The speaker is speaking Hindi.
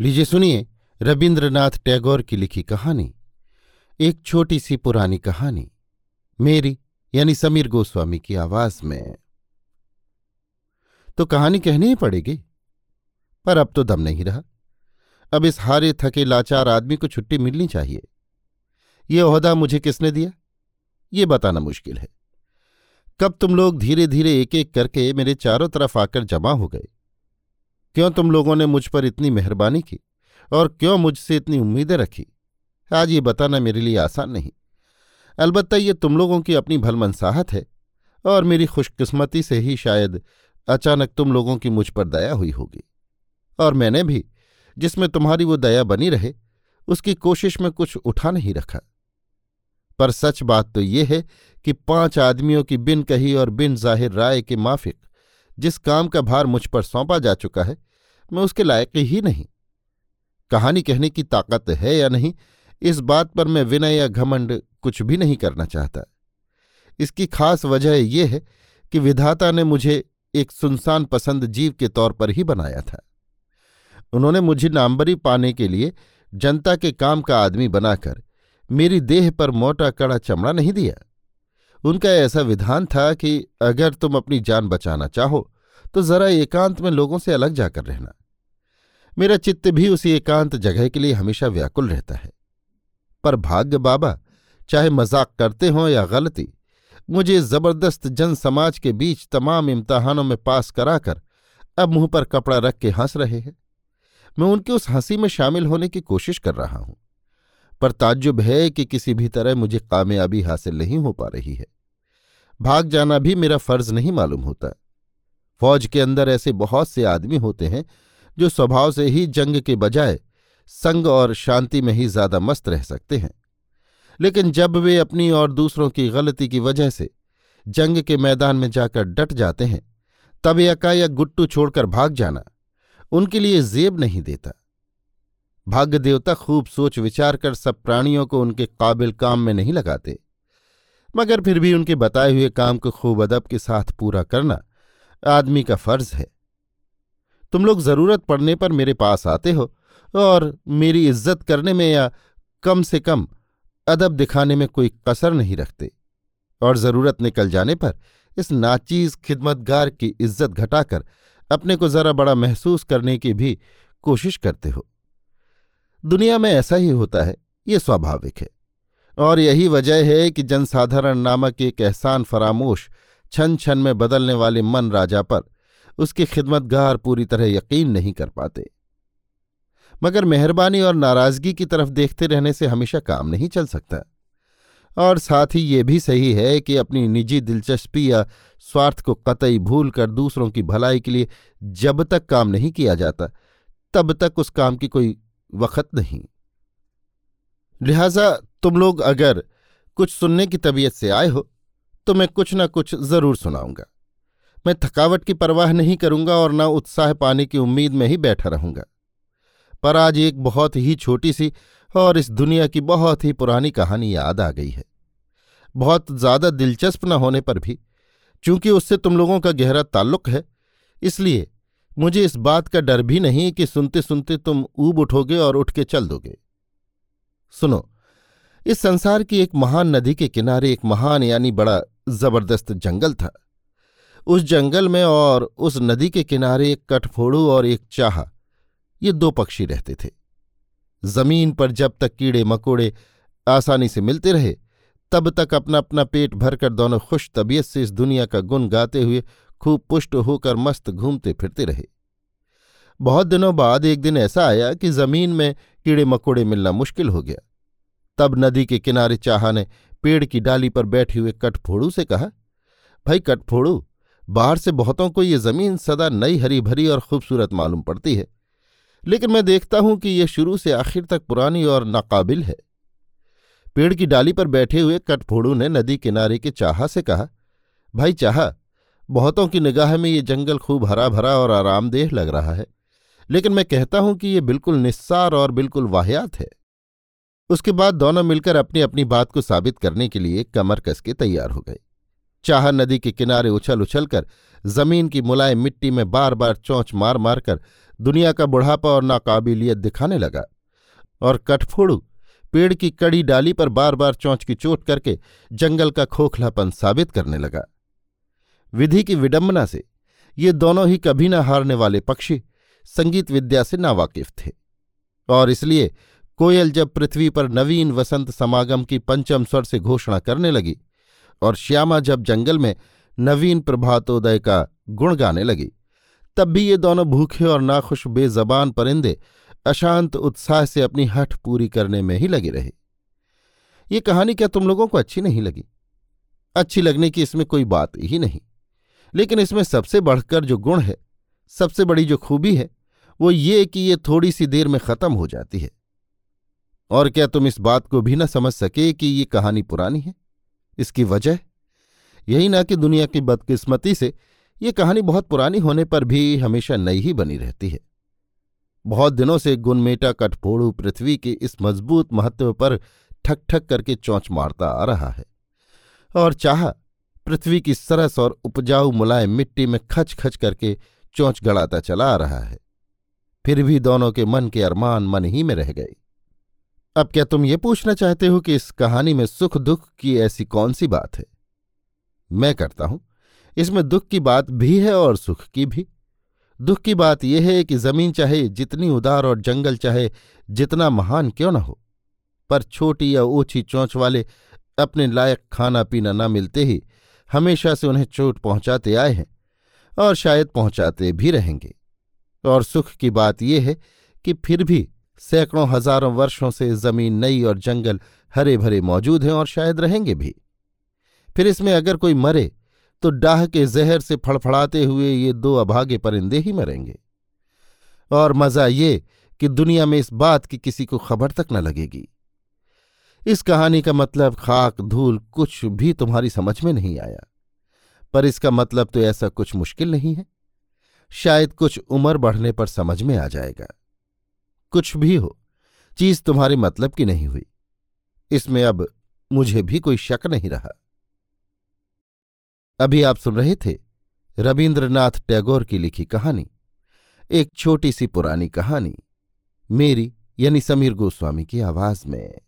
लीजिए सुनिए रविन्द्रनाथ टैगोर की लिखी कहानी। एक छोटी सी पुरानी कहानी, मेरी, यानी समीर गोस्वामी की आवाज़ में। तो कहानी कहनी ही पड़ेगी, पर अब तो दम नहीं रहा। अब इस हारे थके लाचार आदमी को छुट्टी मिलनी चाहिए। ये ओहदा मुझे किसने दिया? ये बताना मुश्किल है। कब तुम लोग धीरे धीरे एक एक करके मेरे चारों तरफ़ आकर जमा हो गए? क्यों तुम लोगों ने मुझ पर इतनी मेहरबानी की और क्यों मुझसे इतनी उम्मीदें रखी? आज ये बताना मेरे लिए आसान नहीं। अलबत्त ये तुम लोगों की अपनी भलमनसाहत है और मेरी खुशकिस्मती से ही शायद अचानक तुम लोगों की मुझ पर दया हुई होगी। और मैंने भी, जिसमें तुम्हारी वो दया बनी रहे, उसकी कोशिश में कुछ उठा नहीं रखा। पर सच बात तो ये है कि पाँच आदमियों की बिन कही और बिन ज़ाहिर राय के माफिक, जिस काम का भार मुझ पर सौंपा जा चुका है मैं उसके लायक ही नहीं। कहानी कहने की ताकत है या नहीं, इस बात पर मैं विनय या घमंड कुछ भी नहीं करना चाहता। इसकी खास वजह यह है कि विधाता ने मुझे एक सुनसान पसंद जीव के तौर पर ही बनाया था। उन्होंने मुझे नामबरी पाने के लिए जनता के काम का आदमी बनाकर मेरी देह पर मोटा कड़ा चमड़ा नहीं दिया। उनका ऐसा विधान था कि अगर तुम अपनी जान बचाना चाहो तो जरा एकांत में लोगों से अलग जाकर रहना। मेरा चित्त भी उसी एकांत जगह के लिए हमेशा व्याकुल रहता है। पर भाग्य बाबा, चाहे मज़ाक करते हों या गलती, मुझे ज़बरदस्त जन समाज के बीच तमाम इम्तहानों में पास कराकर अब मुँह पर कपड़ा रख के हंस रहे हैं। मैं उनकी उस हँसी में शामिल होने की कोशिश कर रहा हूँ। पर ताज्जुब है कि किसी भी तरह मुझे कामयाबी हासिल नहीं हो पा रही है। भाग जाना भी मेरा फ़र्ज़ नहीं मालूम होता। फौज के अंदर ऐसे बहुत से आदमी होते हैं जो स्वभाव से ही जंग के बजाय संग और शांति में ही ज़्यादा मस्त रह सकते हैं। लेकिन जब वे अपनी और दूसरों की गलती की वजह से जंग के मैदान में जाकर डट जाते हैं, तब एकाएक गुट्टू छोड़कर भाग जाना उनके लिए जेब नहीं देता। भाग्य देवता खूब सोच विचार कर सब प्राणियों को उनके काबिल काम में नहीं लगाते, मगर फिर भी उनके बताए हुए काम को खूब अदब के साथ पूरा करना आदमी का फ़र्ज़ है। तुम लोग ज़रूरत पड़ने पर मेरे पास आते हो और मेरी इज़्ज़त करने में या कम से कम अदब दिखाने में कोई कसर नहीं रखते। और ज़रूरत निकल जाने पर इस नाचीज, खिदमतगार की इज़्ज़त घटाकर अपने को जरा बड़ा महसूस करने की भी कोशिश करते हो। दुनिया में ऐसा ही होता है, ये स्वाभाविक है। और यही वजह है कि जनसाधारण नामक एक एहसान फरामोश छन छन में बदलने वाले मन राजा पर उसके खिदमतगार पूरी तरह यकीन नहीं कर पाते। मगर मेहरबानी और नाराज़गी की तरफ़ देखते रहने से हमेशा काम नहीं चल सकता। और साथ ही ये भी सही है कि अपनी निजी दिलचस्पी या स्वार्थ को कतई भूल कर दूसरों की भलाई के लिए जब तक काम नहीं किया जाता, तब तक उस काम की कोई वक़्त नहीं। लिहाजा तुम लोग अगर कुछ सुनने की तबीयत से आए हो तो मैं कुछ न कुछ ज़रूर सुनाऊँगा। मैं थकावट की परवाह नहीं करूँगा और न उत्साह पाने की उम्मीद में ही बैठा रहूँगा। पर आज एक बहुत ही छोटी सी और इस दुनिया की बहुत ही पुरानी कहानी याद आ गई है। बहुत ज़्यादा दिलचस्प न होने पर भी, चूँकि उससे तुम लोगों का गहरा ताल्लुक है, इसलिए मुझे इस बात का डर भी नहीं कि सुनते सुनते तुम ऊब उठोगे और उठ के चल दोगे। सुनो, इस संसार की एक महान नदी के किनारे एक महान यानी बड़ा ज़बरदस्त जंगल था। उस जंगल में और उस नदी के किनारे एक कठफोड़ू और एक चाह। ये दो पक्षी रहते थे। ज़मीन पर जब तक कीड़े मकोड़े आसानी से मिलते रहे, तब तक अपना अपना पेट भरकर दोनों खुश तबीयत से इस दुनिया का गुण गाते हुए खूब पुष्ट होकर मस्त घूमते फिरते रहे। बहुत दिनों बाद एक दिन ऐसा आया कि ज़मीन में कीड़े मकोड़े मिलना मुश्किल हो गया। तब नदी के किनारे चाहा ने पेड़ की डाली पर बैठे हुए कठफोड़ू से कहा, भाई कठफोड़ू बाहर से बहुतों को ये ज़मीन सदा नई हरी भरी और खूबसूरत मालूम पड़ती है। लेकिन मैं देखता हूँ कि यह शुरू से आखिर तक पुरानी और नाकाबिल है। पेड़ की डाली पर बैठे हुए कटफोड़ू ने नदी किनारे के चाहा से कहा, भाई चाहा, बहुतों की निगाह में ये जंगल खूब हरा भरा और आरामदेह लग रहा है। लेकिन मैं कहता हूँ कि ये बिल्कुल निस्सार और बिल्कुल वाहियात है। उसके बाद दोनों मिलकर अपनी अपनी बात को साबित करने के लिए कमर कस के तैयार हो गए। चाह नदी के किनारे उछल उछलकर ज़मीन की मुलायम मिट्टी में बार बार चौंच मार मार कर दुनिया का बुढ़ापा और नाकाबिलियत दिखाने लगा। और कठफोड़ू, पेड़ की कड़ी डाली पर बार बार चौंच की चोट करके जंगल का खोखलापन साबित करने लगा। विधि की विडंबना से ये दोनों ही कभी न हारने वाले पक्षी संगीत विद्या से नावाकिफ थे। और इसलिए कोयल जब पृथ्वी पर नवीन वसंत समागम की पंचम स्वर से घोषणा करने लगी और श्यामा जब जंगल में नवीन प्रभातोदय का गुण गाने लगी, तब भी ये दोनों भूखे और नाखुश बेजबान परिंदे अशांत उत्साह से अपनी हठ पूरी करने में ही लगे रहे। ये कहानी क्या तुम लोगों को अच्छी नहीं लगी? अच्छी लगने की इसमें कोई बात ही नहीं। लेकिन इसमें सबसे बढ़कर जो गुण है, सबसे बड़ी जो खूबी है, वो ये कि ये थोड़ी सी देर में खत्म हो जाती है। और क्या तुम इस बात को भी न समझ सके कि ये कहानी पुरानी है? इसकी वजह? यही ना कि दुनिया की बदकिस्मती से ये कहानी बहुत पुरानी होने पर भी हमेशा नई ही बनी रहती है। बहुत दिनों से गुनमेटा कठफोड़ू पृथ्वी के इस मज़बूत महत्व पर ठक ठक करके चौंच मारता आ रहा है। और चाह, पृथ्वी की सरस और उपजाऊ मुलायम मिट्टी में खच खच करके चौंच गड़ाता चला आ रहा है। फिर भी दोनों के मन के अरमान मन ही में रह गए। अब क्या तुम ये पूछना चाहते हो कि इस कहानी में सुख दुख की ऐसी कौन सी बात है? मैं करता हूँ। इसमें दुख की बात भी है और सुख की भी। दुख की बात यह है कि ज़मीन चाहे जितनी उदार और जंगल चाहे जितना महान क्यों न हो, पर छोटी या ओछी चोंच वाले अपने लायक खाना पीना न मिलते ही हमेशा से उन्हें चोट पहुंचाते आए हैं और शायद पहुंचाते भी रहेंगे। और सुख की बात यह है कि फिर भी सैकड़ों हज़ारों वर्षों से ज़मीन नई और जंगल हरे भरे मौजूद हैं और शायद रहेंगे भी। फिर इसमें अगर कोई मरे तो डाह के जहर से फड़फड़ाते हुए ये दो अभागे परिंदे ही मरेंगे। और मज़ा ये कि दुनिया में इस बात की किसी को खबर तक न लगेगी। इस कहानी का मतलब खाक, धूल कुछ भी तुम्हारी समझ में नहीं आया। पर इसका मतलब तो ऐसा कुछ मुश्किल नहीं है। शायद कुछ उम्र बढ़ने पर समझ में आ जाएगा। कुछ भी हो, चीज़ तुम्हारे मतलब की नहीं हुई। इसमें अब मुझे भी कोई शक नहीं रहा। अभी आप सुन रहे थे रविन्द्रनाथ टैगोर की लिखी कहानी, एक छोटी सी पुरानी कहानी, मेरी यानी समीर गोस्वामी की आवाज़ में।